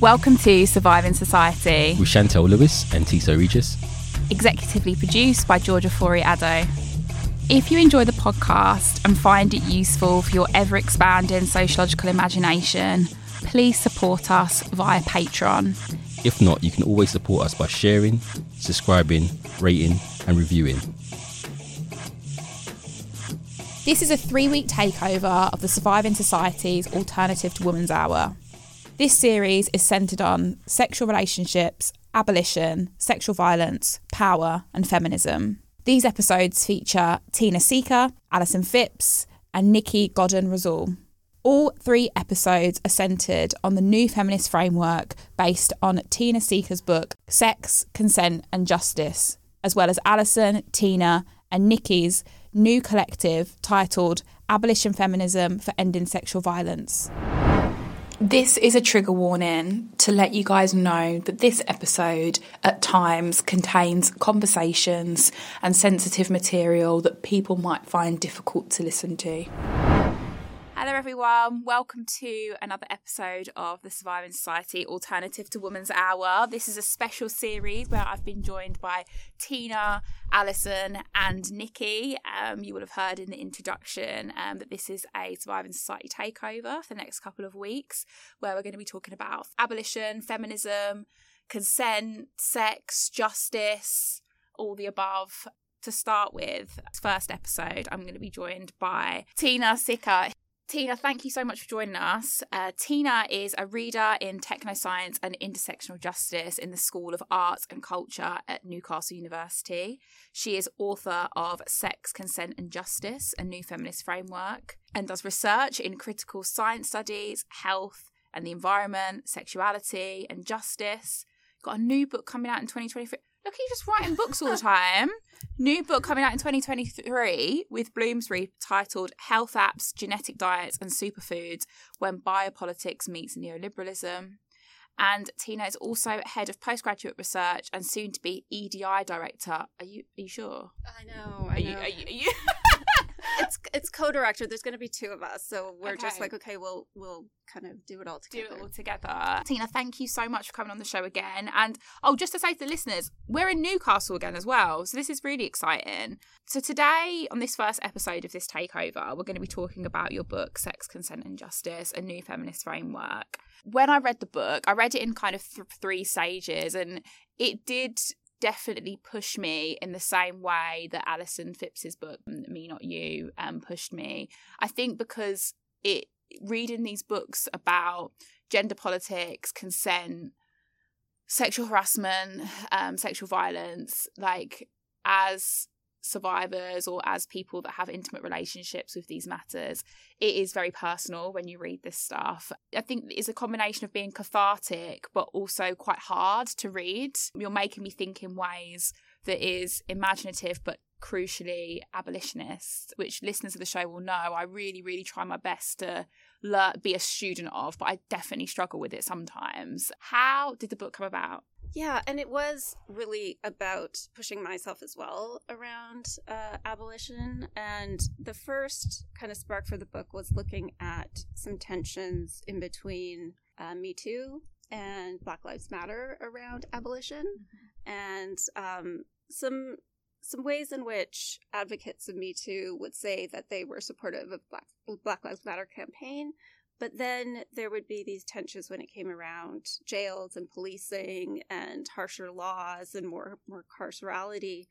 Welcome to Surviving Society, with Chantelle Lewis and Tissot Regis. executively produced by Georgia Fori Addo. If you enjoy the podcast and find it useful for your ever expanding sociological imagination, please support us via Patreon. If not, you can always support us by sharing, subscribing, rating, and reviewing. This is a three week takeover of the Surviving Society's Alternative to Women's Hour. This series is centred on sexual relationships, abolition, sexual violence, power, and feminism. These episodes feature Tina Sikka, Alison Phipps, and Nikki Godden Rasul. All three episodes are centred on the new feminist framework based on Tina Sikka's book Sex, Consent and Justice, as well as Alison, Tina, and Nikki's new collective titled Abolition Feminism for Ending Sexual Violence. This is a trigger warning to let you guys know that this episode at times contains conversations and sensitive material that people might find difficult to listen to. Hello, everyone. Welcome to another episode of the Surviving Society Alternative to Women's Hour. This is a special series where I've been joined by Tina, Alison, and Nikki. Um, you will have heard in the introduction um, that this is a Surviving Society takeover for the next couple of weeks, where we're going to be talking about abolition, feminism, consent, sex, justice, all the above. To start with, first episode, I'm going to be joined by Tina Sikka. Tina, thank you so much for joining us. Uh, Tina is a reader in technoscience and intersectional justice in the School of Arts and Culture at Newcastle University. She is author of Sex, Consent and Justice, a new feminist framework, and does research in critical science studies, health and the environment, sexuality and justice. Got a new book coming out in 2023. Look, you're just writing books all the time. New book coming out in 2023 with Bloomsbury titled Health Apps, Genetic Diets and Superfoods When Biopolitics Meets Neoliberalism. And Tina is also head of postgraduate research and soon to be EDI director. Are you are you sure? I know. I Are you know. are you, are you it's it's co-director. There's going to be two of us, so we're just like, okay, we'll we'll kind of do it all together. do it all together. Tina, thank you so much for coming on the show again. And oh, just to say to the listeners, we're in Newcastle again as well. So this is really exciting. So today, on this first episode of this takeover, we're going to be talking about your book, Sex, Consent and Justice, a new feminist framework. When I read the book, I read it in kind of th- three stages, and it did definitely push me in the same way that Alison Phipps's book, Me Not You, um, pushed me. I think because it reading these books about gender politics, consent, sexual harassment, um, sexual violence, like as survivors or as people that have intimate relationships with these matters, it is very personal when you read this stuff. I think it's a combination of being cathartic but also quite hard to read. You're making me think in ways that is imaginative but crucially abolitionist, which listeners of the show will know. I really, really try my best to learn, be a student of, but I definitely struggle with it sometimes. How did the book come about? Yeah, and it was really about pushing myself as well around uh, abolition. And the first kind of spark for the book was looking at some tensions in between uh, Me Too and Black Lives Matter around abolition, and um, some some ways in which advocates of Me Too would say that they were supportive of Black Black Lives Matter campaign, but then there would be these tensions when it came around jails and policing and harsher laws and more more carcerality.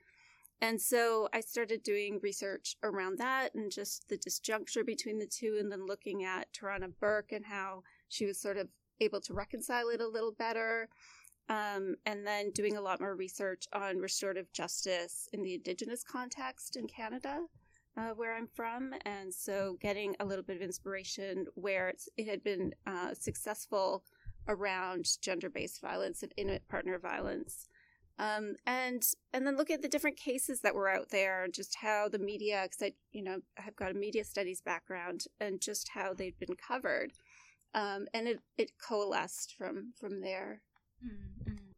And so I started doing research around that and just the disjuncture between the two, and then looking at Tarana Burke and how she was sort of able to reconcile it a little better. Um, and then doing a lot more research on restorative justice in the Indigenous context in Canada uh, where I'm from, and so getting a little bit of inspiration where it had been uh, successful around gender-based violence and intimate partner violence, um, and and then look at the different cases that were out there, just how the media, because I you know I've got a media studies background, and just how they've been covered, um, and it it coalesced from from there.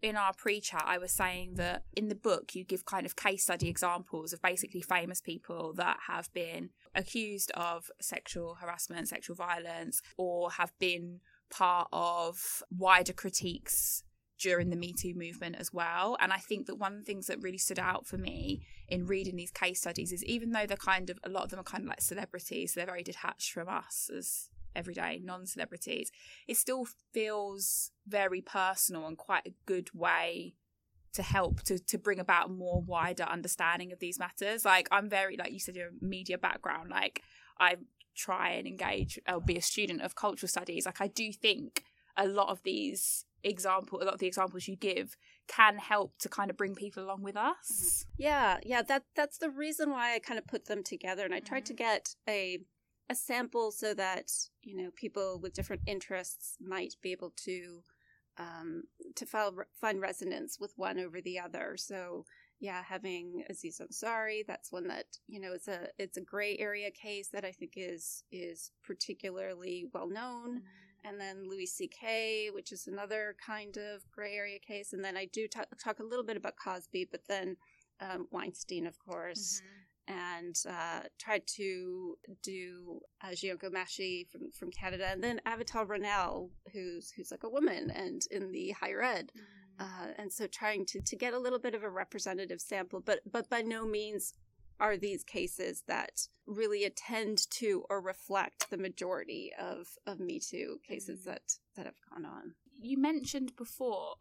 In our pre-chat i was saying that in the book you give kind of case study examples of basically famous people that have been accused of sexual harassment sexual violence or have been part of wider critiques during the Me Too movement as well. And I think that one of the things that really stood out for me in reading these case studies is even though they're kind of, a lot of them are kind of like celebrities, they're very detached from us as everyday non celebrities, it still feels very personal and quite a good way to help to to bring about a more wider understanding of these matters. Like I'm very like you said your media background. Like I try and engage or be a student of cultural studies. Like I do think a lot of these example a lot of the examples you give can help to kind of bring people along with us. Mm-hmm. Yeah, yeah, that that's the reason why I kind of put them together and I tried to mm-hmm. get a a sample so that, you know, people with different interests might be able to um, to file, find resonance with one over the other. So yeah, having Aziz Ansari, that's one that you know it's a it's a gray area case that I think is is particularly well known. Mm-hmm. And then Louis C.K., which is another kind of gray area case. And then I do talk, talk a little bit about Cosby, but then um, Weinstein, of course. Mm-hmm and uh, tried to do uh, Jian Ghomeshi from, from Canada, and then Avital Ronell, who's who's like a woman and in the higher ed, mm. uh, and so trying to, to get a little bit of a representative sample, but but by no means are these cases that really attend to or reflect the majority of of Me Too cases mm. that that have gone on. You mentioned before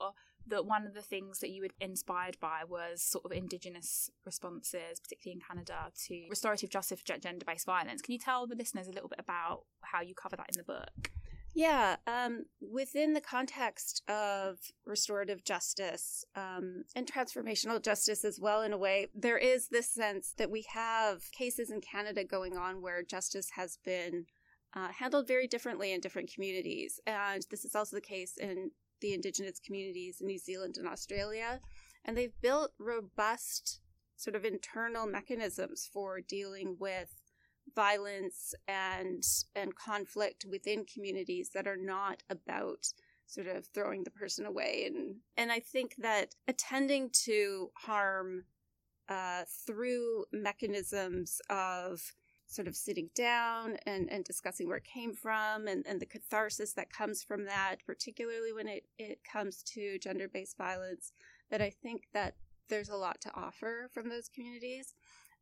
that one of the things that you were inspired by was sort of indigenous responses, particularly in Canada, to restorative justice for gender based violence. Can you tell the listeners a little bit about how you cover that in the book? Yeah, um, within the context of restorative justice um, and transformational justice as well, in a way, there is this sense that we have cases in Canada going on where justice has been uh, handled very differently in different communities. And this is also the case in the indigenous communities in New Zealand and Australia. And they've built robust sort of internal mechanisms for dealing with violence and and conflict within communities that are not about sort of throwing the person away and and I think that attending to harm uh, through mechanisms of sort of sitting down and, and discussing where it came from and, and the catharsis that comes from that, particularly when it, it comes to gender based violence, that I think that there's a lot to offer from those communities.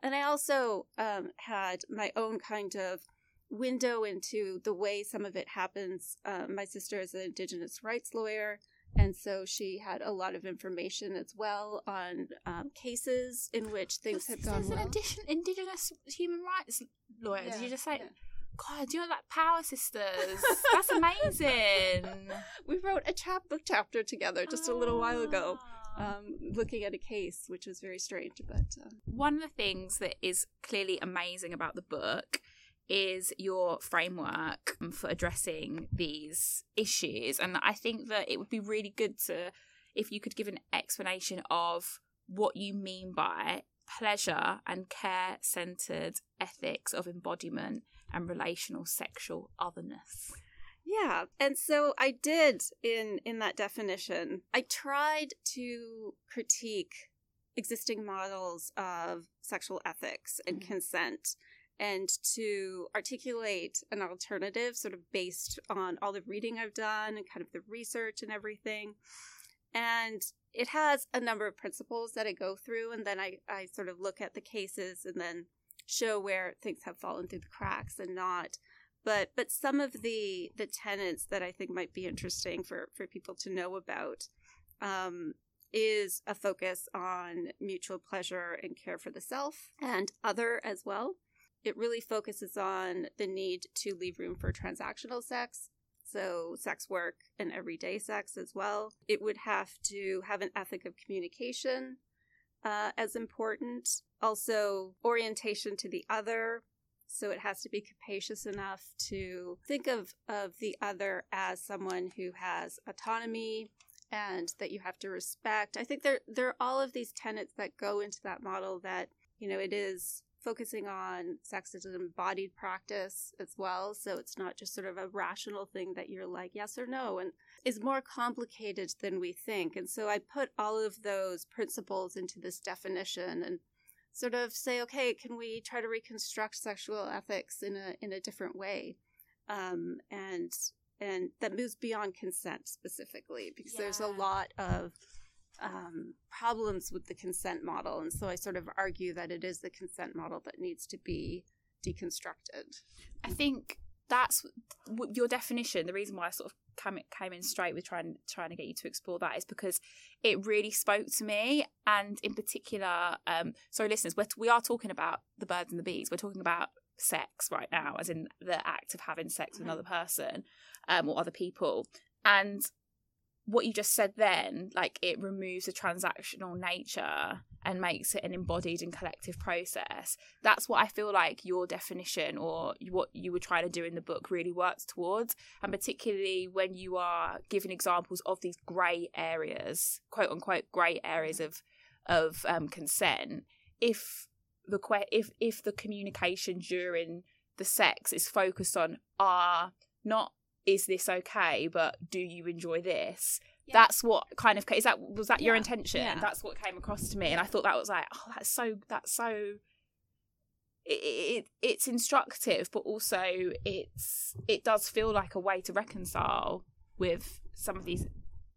And I also um, had my own kind of window into the way some of it happens. Um, my sister is an Indigenous rights lawyer, and so she had a lot of information as well on um, cases in which things had gone well. addition, Indigenous human rights lawyer. Yeah, Did you just say? Yeah. God, do you know that Power Sisters? That's amazing. we wrote a chap book chapter together just a little while ago, ah. um, looking at a case, which was very strange. But uh... one of the things that is clearly amazing about the book is your framework for addressing these issues. And I think that it would be really good to, if you could give an explanation of what you mean by pleasure and care centered ethics of embodiment and relational sexual otherness. Yeah, and so I did in in that definition. I tried to critique existing models of sexual ethics and mm-hmm. consent and to articulate an alternative sort of based on all the reading I've done and kind of the research and everything. And it has a number of principles that I go through, and then I, I sort of look at the cases and then show where things have fallen through the cracks and not. But but some of the the tenets that I think might be interesting for for people to know about um, is a focus on mutual pleasure and care for the self and other as well. It really focuses on the need to leave room for transactional sex, so sex work and everyday sex as well. It would have to have an ethic of communication uh, as important. Also, orientation to the other. So it has to be capacious enough to think of, of the other as someone who has autonomy and that you have to respect. I think there there are all of these tenets that go into that model that, you know, it is focusing on sex as an embodied practice as well. So it's not just sort of a rational thing that you're like, yes or no, and is more complicated than we think. And so I put all of those principles into this definition and sort of say, okay, can we try to reconstruct sexual ethics in a in a different way? Um, and and that moves beyond consent specifically because there's a lot of um, problems with the consent model, and so I sort of argue that it is the consent model that needs to be deconstructed. I think that's w- your definition. The reason why I sort of came came in straight with trying trying to get you to explore that is because it really spoke to me, and in particular, um, sorry, listeners, we're, we are talking about the birds and the bees. We're talking about sex right now, as in the act of having sex with Mhm. another person um, or other people, and what you just said then, like it removes the transactional nature and makes it an embodied and collective process. That's what I feel like your definition or what you were trying to do in the book really works towards. And particularly when you are giving examples of these grey areas, quote unquote, grey areas of of um, consent. If the que- if if the communication during the sex is focused on are not is this okay but do you enjoy this? Yeah. that's what kind of is that was that your intention? Yeah. that's what came across to me and i thought that was like oh that's so that's so it, it it's instructive but also it's it does feel like a way to reconcile with some of these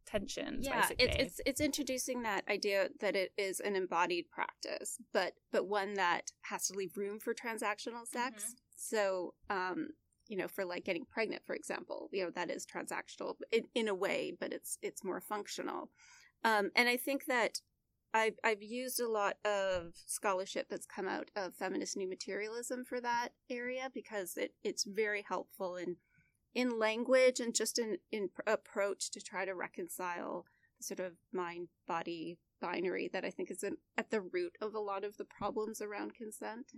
tensions yeah basically. it's, it's it's introducing that idea that it is an embodied practice but but one that has to leave room for transactional sex. So um you know for like getting pregnant for example you know that is transactional in, in a way but it's it's more functional um and i think that I've, I've used a lot of scholarship that's come out of feminist new materialism for that area because it, it's very helpful in in language and just in in pr- approach to try to reconcile the sort of mind body binary that I think is in, at the root of a lot of the problems around consent.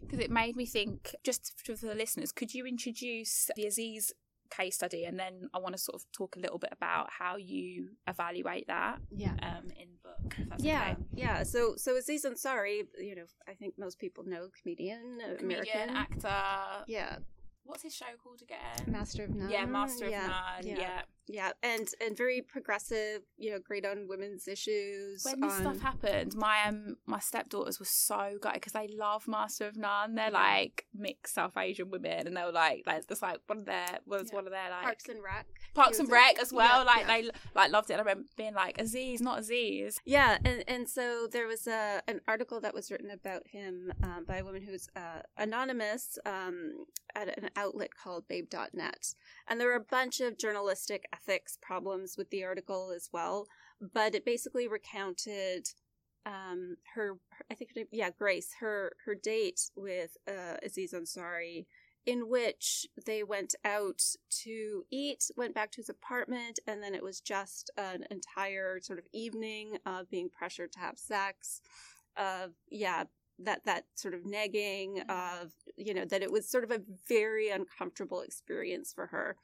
Because it made me think just for the listeners could you introduce the aziz case study and then i want to sort of talk a little bit about how you evaluate that Yeah. um in the book Yeah, okay. yeah. So, so Aziz Ansari, you know, I think most people know comedian, comedian American. actor Yeah, what's his show called again Master of None. yeah master of yeah, none Yeah. yeah, yeah, and and very progressive. You know, great on women's issues. when this on- stuff happened my um my stepdaughters were so gutted because they love master of none they're Yeah. like mixed south asian women and they were like like that's like one of their was Yeah. one of their like Parks and Rec. Parks and Rec as well. Yeah, like yeah. they like loved it. And I remember being like Aziz, not Aziz. Yeah, and, and so there was a, an article that was written about him um, by a woman who's uh, anonymous um, at an outlet called Babe.net. And there were a bunch of journalistic ethics problems with the article as well, but it basically recounted um, her, I think, her name, yeah, Grace, her, her date with uh, Aziz Ansari in which they went out to eat, went back to his apartment, and then it was just an entire sort of evening of being pressured to have sex. Of yeah, that that sort of negging of you know that it was sort of a very uncomfortable experience for her.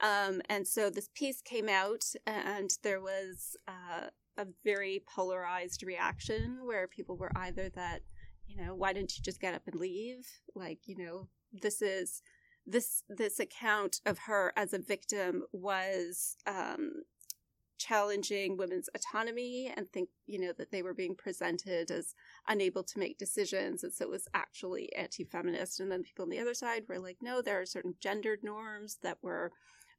Um, and so this piece came out, and there was uh, a very polarized reaction where people were either that, you know, why didn't you just get up and leave? Like, you know, this is this this account of her as a victim was um, challenging women's autonomy and think you know that they were being presented as unable to make decisions and so it was actually anti-feminist. And then people on the other side were like no there are certain gendered norms that were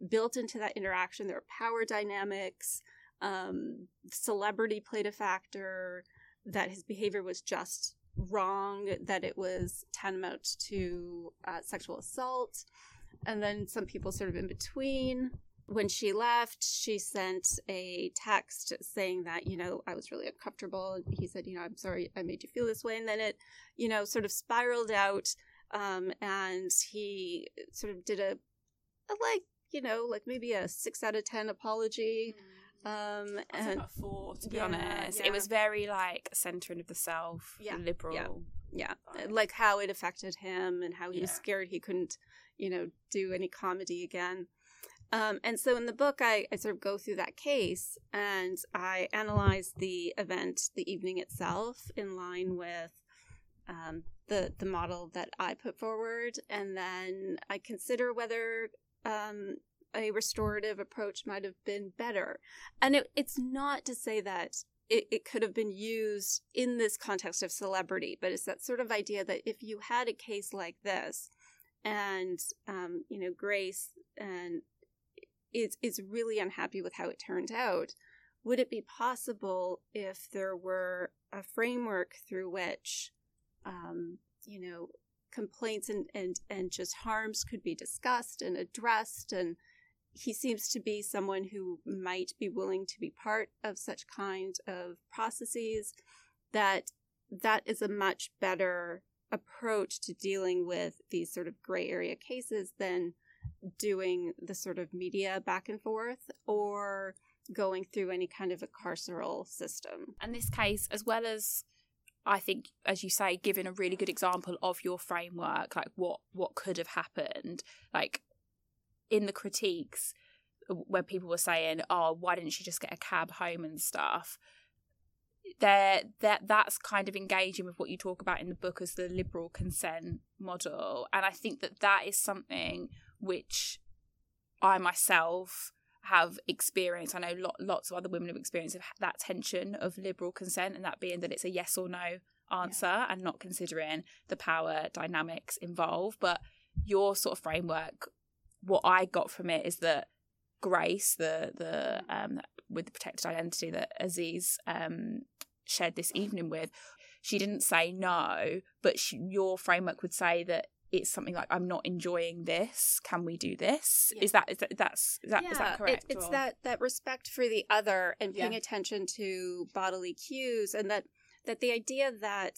built into that interaction. There are power dynamics. Um, celebrity played a factor that his behavior was just wrong that it was tantamount to uh, sexual assault. And then some people sort of in between when she left she sent a text saying that you know i was really uncomfortable and he said you know i'm sorry i made you feel this way and then it you know sort of spiraled out um, and he sort of did a, a like you know like maybe a six out of ten apology um I was and four, to be Yeah, honest. yeah. It was very like centering of the self, Yeah, liberal. yeah. like how it affected him and how he was scared he couldn't you know do any comedy again um, and so in the book I, I sort of go through that case and i analyze the event the evening itself in line with um, the the model that i put forward. And then i consider whether um, a restorative approach might have been better. And it, it's not to say that it, it could have been used in this context of celebrity, but it's that sort of idea that if you had a case like this, and um, you know Grace and is is really unhappy with how it turned out. Would it be possible if there were a framework through which, um, you know, complaints and, and and just harms could be discussed and addressed and he seems to be someone who might be willing to be part of such kind of processes that that is a much better approach to dealing with these sort of gray area cases than doing the sort of media back and forth or going through any kind of a carceral system. And this case, as well as I think, as you say, giving a really good example of your framework, like what what could have happened, like in the critiques where people were saying, "Oh, why didn't she just get a cab home and stuff?" There, that that's kind of engaging with what you talk about in the book as the liberal consent model, and I think that that is something which I myself have experienced. I know lot, lots of other women have experienced that tension of liberal consent, and that being that it's a yes or no answer yeah. and not considering the power dynamics involved. But your sort of framework, what I got from it is that Grace, the the um, with the protected identity that Aziz um, shared this evening with, she didn't say no, but she, your framework would say that it's something like I'm not enjoying this. Can we do this? Yeah. Is that is that that's is that, yeah, is that correct? It, it's or? that that respect for the other and paying yeah. attention to bodily cues, and that that the idea that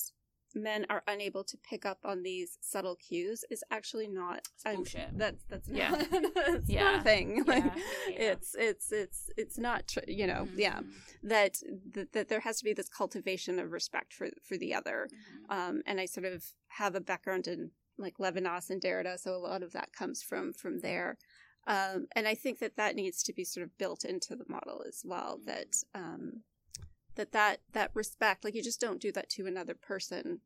men are unable to pick up on these subtle cues is actually not bullshit. That's that's not, yeah. that's yeah. not a thing. Like, yeah. It's it's it's it's not tr- you know mm-hmm. yeah that, that that there has to be this cultivation of respect for for the other, mm-hmm. um, and I sort of have a background in like Levinas and Derrida, so a lot of that comes from from there. Um, and I think that that needs to be sort of built into the model as well. Mm-hmm. That um, that that that respect like you just don't do that to another person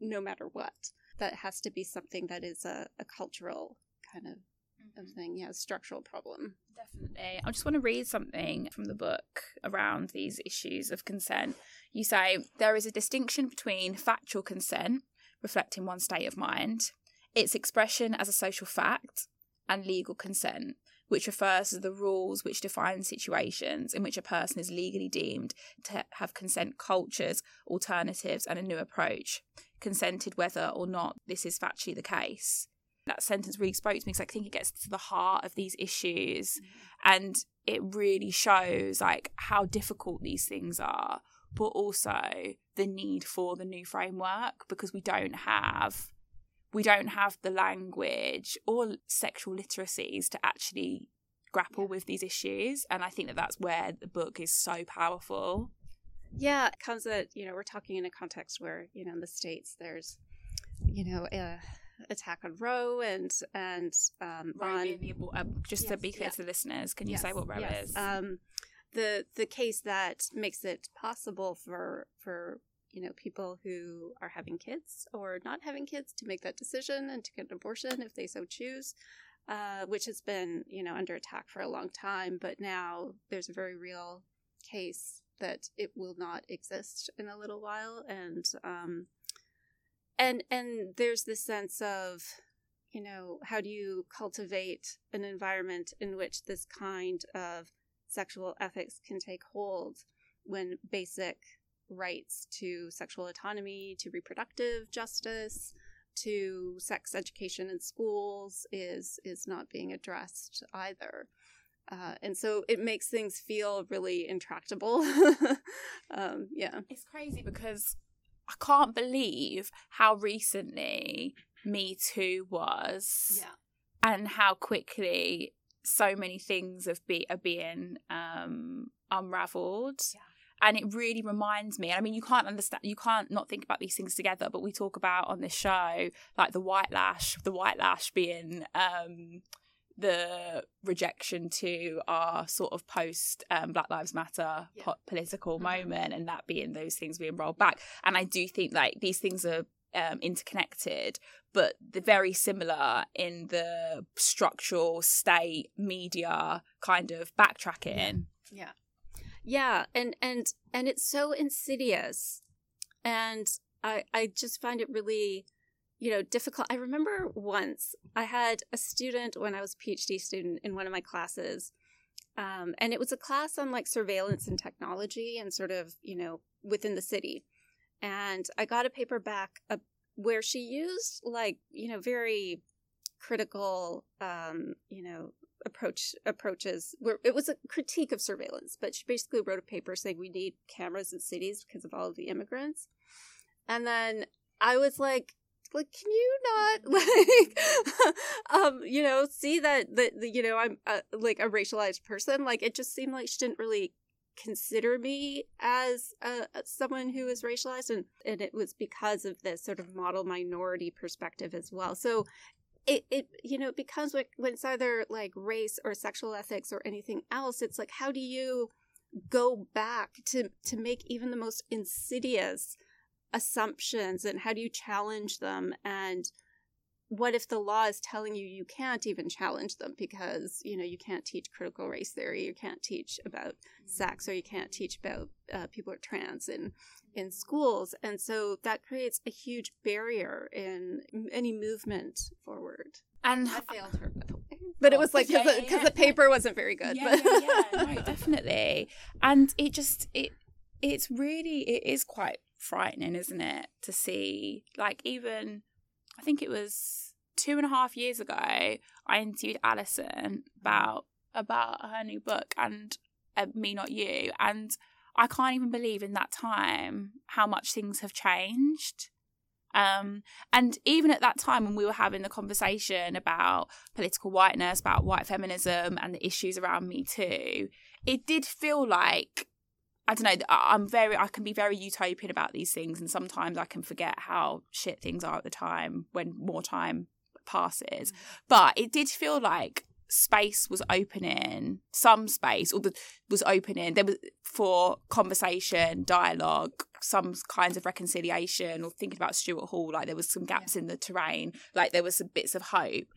no matter what that has to be something that is a, a cultural kind of, mm-hmm. of thing yeah structural problem definitely i just want to read something from the book around these issues of consent you say there is a distinction between factual consent reflecting one's state of mind its expression as a social fact and legal consent which refers to the rules which define situations in which a person is legally deemed to have consent cultures, alternatives, and a new approach, consented whether or not this is factually the case. That sentence really spoke to me because I think it gets to the heart of these issues mm-hmm. and it really shows like how difficult these things are, but also the need for the new framework because we don't have we don't have the language or sexual literacies to actually grapple with these issues and i think that that's where the book is so powerful yeah it comes at you know we're talking in a context where you know in the states there's you know a attack on roe and and um on the, uh, just yes, to be clear yeah. to the listeners can you yes, say what roe yes. is um the the case that makes it possible for for you know, people who are having kids or not having kids to make that decision and to get an abortion if they so choose, uh, which has been, you know, under attack for a long time. But now there's a very real case that it will not exist in a little while. And, um, and, and there's this sense of, you know, how do you cultivate an environment in which this kind of sexual ethics can take hold when basic rights to sexual autonomy, to reproductive justice, to sex education in schools is is not being addressed either. Uh, and so it makes things feel really intractable. um, yeah. It's crazy because I can't believe how recently Me Too was. Yeah. And how quickly so many things have be, are being um, unraveled. Yeah and it really reminds me i mean you can't understand you can't not think about these things together but we talk about on this show like the white lash the white lash being um the rejection to our sort of post um, Black Lives Matter yeah. po- political mm-hmm. moment, and that being those things being rolled back. And I do think like these things are um, interconnected, but they're very similar in the structural state media kind of backtracking. Yeah. Yeah, and and and it's so insidious. And I I just find it really you know, difficult. I remember once I had a student when I was a PhD student in one of my classes, um, and it was a class on like surveillance and technology and sort of, you know, within the city. And I got a paperback uh, where she used like, you know, very critical, um, you know, approach approaches where it was a critique of surveillance, but she basically wrote a paper saying we need cameras in cities because of all of the immigrants. And then I was like, like can you not like um you know see that that you know i'm uh, like a racialized person like it just seemed like she didn't really consider me as uh, someone who is racialized and, and it was because of this sort of model minority perspective as well. So it, it you know it becomes like when it's either like race or sexual ethics or anything else it's like how do you go back to to make even the most insidious assumptions and how do you challenge them and what if the law is telling you you can't even challenge them because you know you can't teach critical race theory you can't teach about sex or you can't teach about uh, people are trans in in schools and so that creates a huge barrier in any movement forward and i failed her by the way but it was like because yeah, the, yeah. the, paper wasn't very good yeah, yeah, yeah. no definitely and it just it it's really it is quite frightening, isn't it? To see, like, even I think it was two and a half years ago, I interviewed Alison about about her new book and uh, Me Not You, and I can't even believe in that time how much things have changed. Um, and even at that time when we were having the conversation about political whiteness, about white feminism, and the issues around Me Too, it did feel like I don't know. I'm very, I can be very utopian about these things, and sometimes I can forget how shit things are at the time when more time passes. Mm. But it did feel like space was opening, some space, or the was opening. There was for conversation, dialogue, some kinds of reconciliation, or thinking about Stuart Hall. Like there was some gaps yeah. in the terrain. Like there was some bits of hope,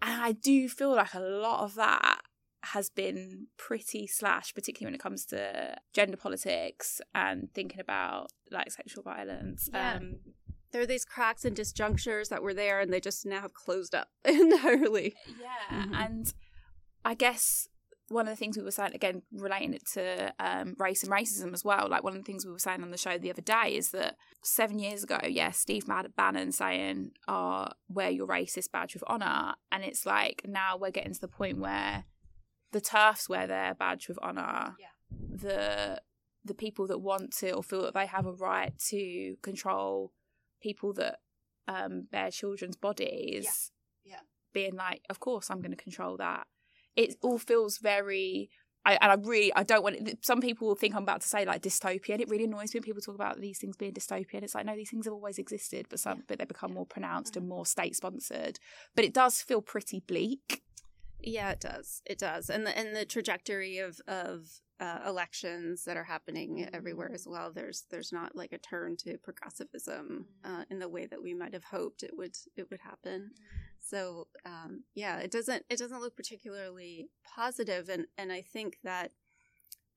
and I do feel like a lot of that has been pretty slash, particularly when it comes to gender politics and thinking about like sexual violence. Yeah. Um, there are these cracks and disjunctures that were there and they just now have closed up entirely. Yeah. Mm-hmm. And I guess one of the things we were saying, again, relating it to um, race and racism as well, like one of the things we were saying on the show the other day is that seven years ago, yeah, Steve Bannon saying, oh, wear your racist badge of honour. And it's like now we're getting to the point where the TERFs wear their badge with honour. Yeah. The the people that want to or feel that they have a right to control people that um, bear children's bodies. Yeah. yeah. Being like, of course, I'm going to control that. It all feels very. I, and I really, I don't want. Some people think I'm about to say like dystopian. It really annoys me when people talk about these things being dystopian. It's like no, these things have always existed, but some, yeah. but they become more pronounced mm-hmm. and more state sponsored. But it does feel pretty bleak. Yeah, it does. It does, and the and the trajectory of of uh, elections that are happening mm-hmm. everywhere as well. There's there's not like a turn to progressivism mm-hmm. uh, in the way that we might have hoped it would it would happen. Mm-hmm. So um, yeah, it doesn't it doesn't look particularly positive, and and I think that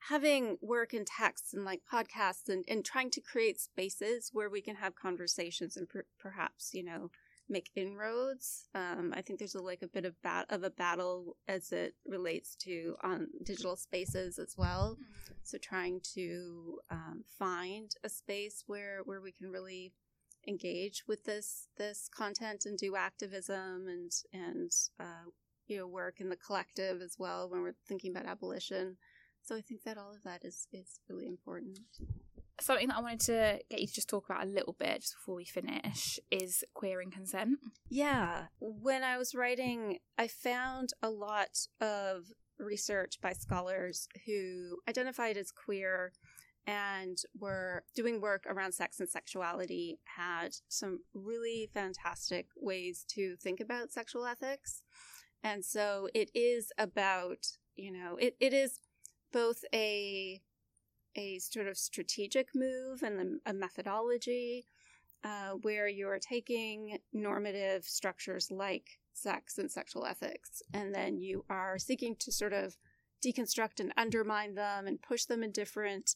having work and texts and like podcasts and, and trying to create spaces where we can have conversations and per- perhaps you know make inroads. Um, I think there's a, like a bit of bat of a battle as it relates to on um, digital spaces as well. Mm-hmm. So trying to um, find a space where where we can really engage with this this content and do activism and and uh, you know work in the collective as well when we're thinking about abolition. So I think that all of that is is really important something that I wanted to get you to just talk about a little bit just before we finish is queer and consent. Yeah. When I was writing, I found a lot of research by scholars who identified as queer and were doing work around sex and sexuality, had some really fantastic ways to think about sexual ethics. And so it is about, you know, it, it is both a a sort of strategic move and a methodology uh, where you're taking normative structures like sex and sexual ethics, and then you are seeking to sort of deconstruct and undermine them and push them in different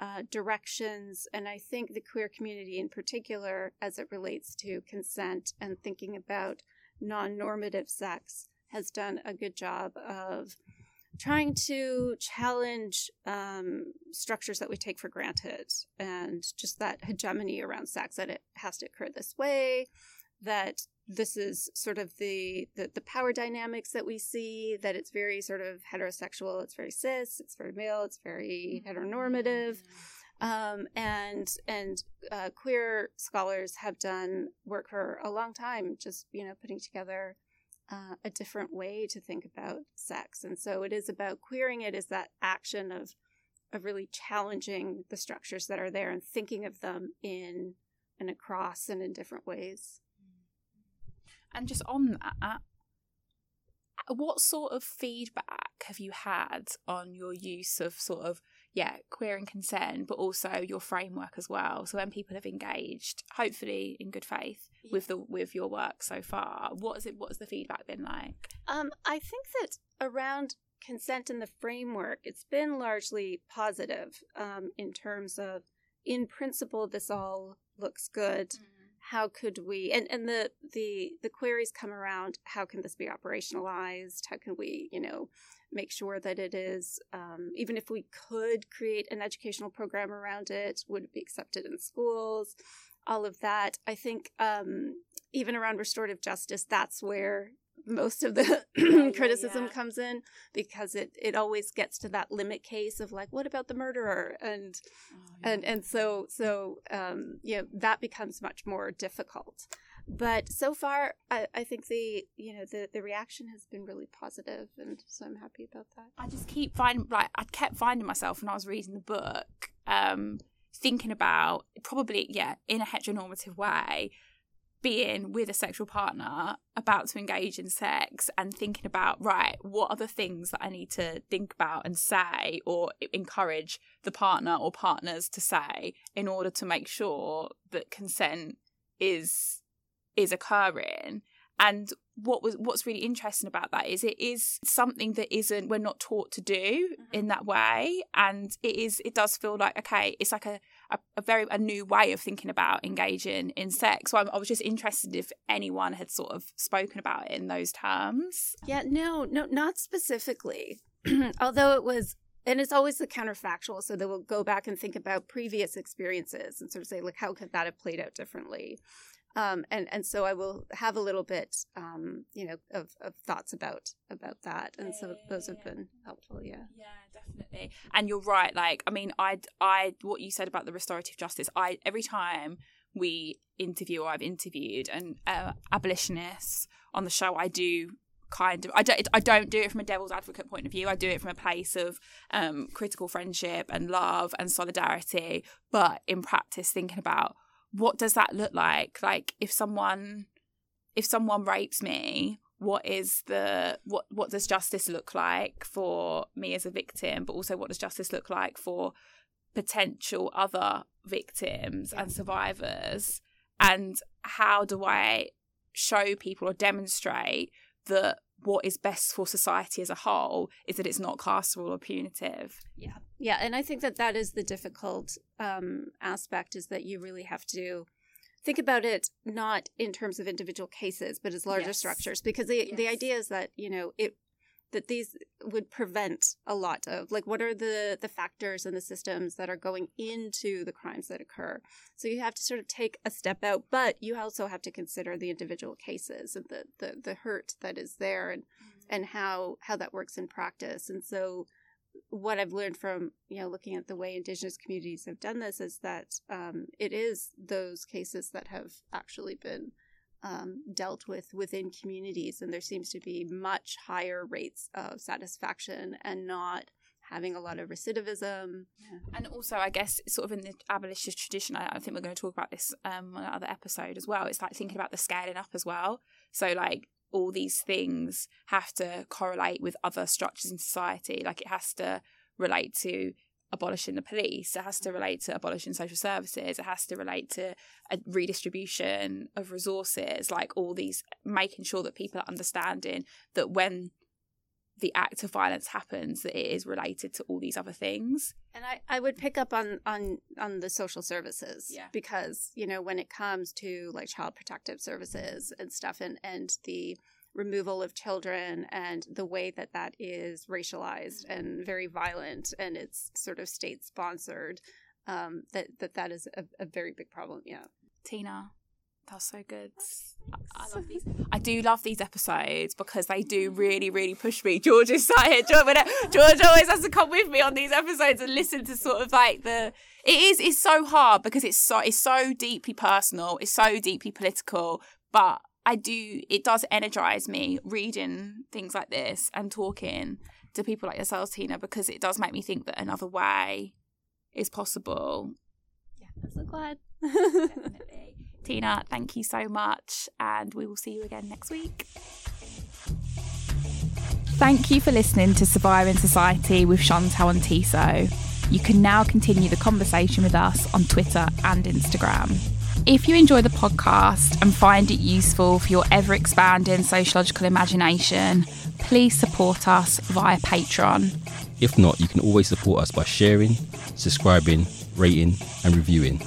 uh, directions. And I think the queer community in particular, as it relates to consent and thinking about non normative sex, has done a good job of trying to challenge um, structures that we take for granted and just that hegemony around sex that it has to occur this way that this is sort of the, the, the power dynamics that we see that it's very sort of heterosexual it's very cis it's very male it's very mm-hmm. heteronormative um, and and uh, queer scholars have done work for a long time just you know putting together uh, a different way to think about sex. And so it is about queering it is that action of of really challenging the structures that are there and thinking of them in and across and in different ways. And just on that, what sort of feedback have you had on your use of sort of yeah queer and consent but also your framework as well. So when people have engaged hopefully in good faith yeah. with the with your work so far what is it What's the feedback been like? Um i think that around consent and the framework it's been largely positive um in terms of in principle this all looks good. Mm how could we and, and the the the queries come around how can this be operationalized? How can we you know make sure that it is um, even if we could create an educational program around it would it be accepted in schools all of that i think um, even around restorative justice that's where most of the criticism yeah. comes in because it it always gets to that limit case of like what about the murderer and oh, yeah. and and so so um you know that becomes much more difficult but so far I, I think the you know the the reaction has been really positive and so i'm happy about that. I just keep finding like i kept finding myself when i was reading the book um thinking about probably yeah in a heteronormative way being with a sexual partner about to engage in sex and thinking about right what are the things that i need to think about and say or encourage the partner or partners to say in order to make sure that consent is is occurring. And what was what's really interesting about that is it is something that isn't we're not taught to do mm-hmm. in that way. And it is it does feel like okay it's like a a, a very a new way of thinking about engaging in sex. So I, I was just interested if anyone had sort of spoken about it in those terms. Yeah no no not specifically. Although it was and it's always the counterfactual so they will go back and think about previous experiences and sort of say like how could that have played out differently um, and and so I will have a little bit, um, you know, of, of thoughts about about that, and yeah, so those have been helpful. Yeah, yeah, definitely. And you're right. Like, I mean, I I what you said about the restorative justice. I every time we interview or I've interviewed an uh, abolitionists on the show, I do kind of I don't I don't do it from a devil's advocate point of view. I do it from a place of um, critical friendship and love and solidarity, but in practice, thinking about what does that look like? Like if someone if someone rapes me what is the what what does justice look like for me as a victim but also what does justice look like for potential other victims and survivors? And how do i show people or demonstrate that what is best for society as a whole is that it's not carceral or punitive. Yeah. Yeah. And I think that that is the difficult um, aspect is that you really have to think about it not in terms of individual cases, but as larger yes. structures, because the, yes. the idea is that, you know, it, that these would prevent a lot of like what are the the factors and the systems that are going into the crimes that occur so you have to sort of take a step out but you also have to consider the individual cases and the the, the hurt that is there and mm-hmm. and how how that works in practice and so what I've learned from you know looking at the way Indigenous communities have done this is that um, it is those cases that have actually been um, dealt with within communities, and there seems to be much higher rates of satisfaction and not having a lot of recidivism. Yeah. And also, I guess, sort of in the abolitionist tradition, I, I think we're going to talk about this um, on another episode as well. It's like thinking about the scaling up as well. So, like, all these things have to correlate with other structures in society. Like, it has to relate to abolishing the police. It has to relate to abolishing social services. It has to relate to a redistribution of resources, like all these, making sure that people are understanding that when the act of violence happens that it is related to all these other things and I, I would pick up on on on the social services Yeah. because you know when it comes to like child protective services and stuff and and the removal of children and the way that that is racialized and very violent and it's sort of state sponsored um that that that is a, a very big problem yeah. Tina that's so good. I, I love these. I do love these episodes because they do really really push me. George is sat here george, george always has to come with me on these episodes and listen to sort of like the it is it's so hard because it's so it's so deeply personal it's so deeply political but I do it does energize me reading things like this and talking to people like yourselves, Tina, because it does make me think that another way is possible. yeah i'm so glad Definitely. Tina, thank you so much, and we will see you again next week. Thank you for listening to Surviving Society with Chantelle and Tissot. You can now continue the conversation with us on Twitter and Instagram. If you enjoy the podcast and find it useful for your ever expanding sociological imagination, please support us via Patreon. If not, you can always support us by sharing, subscribing, rating, and reviewing.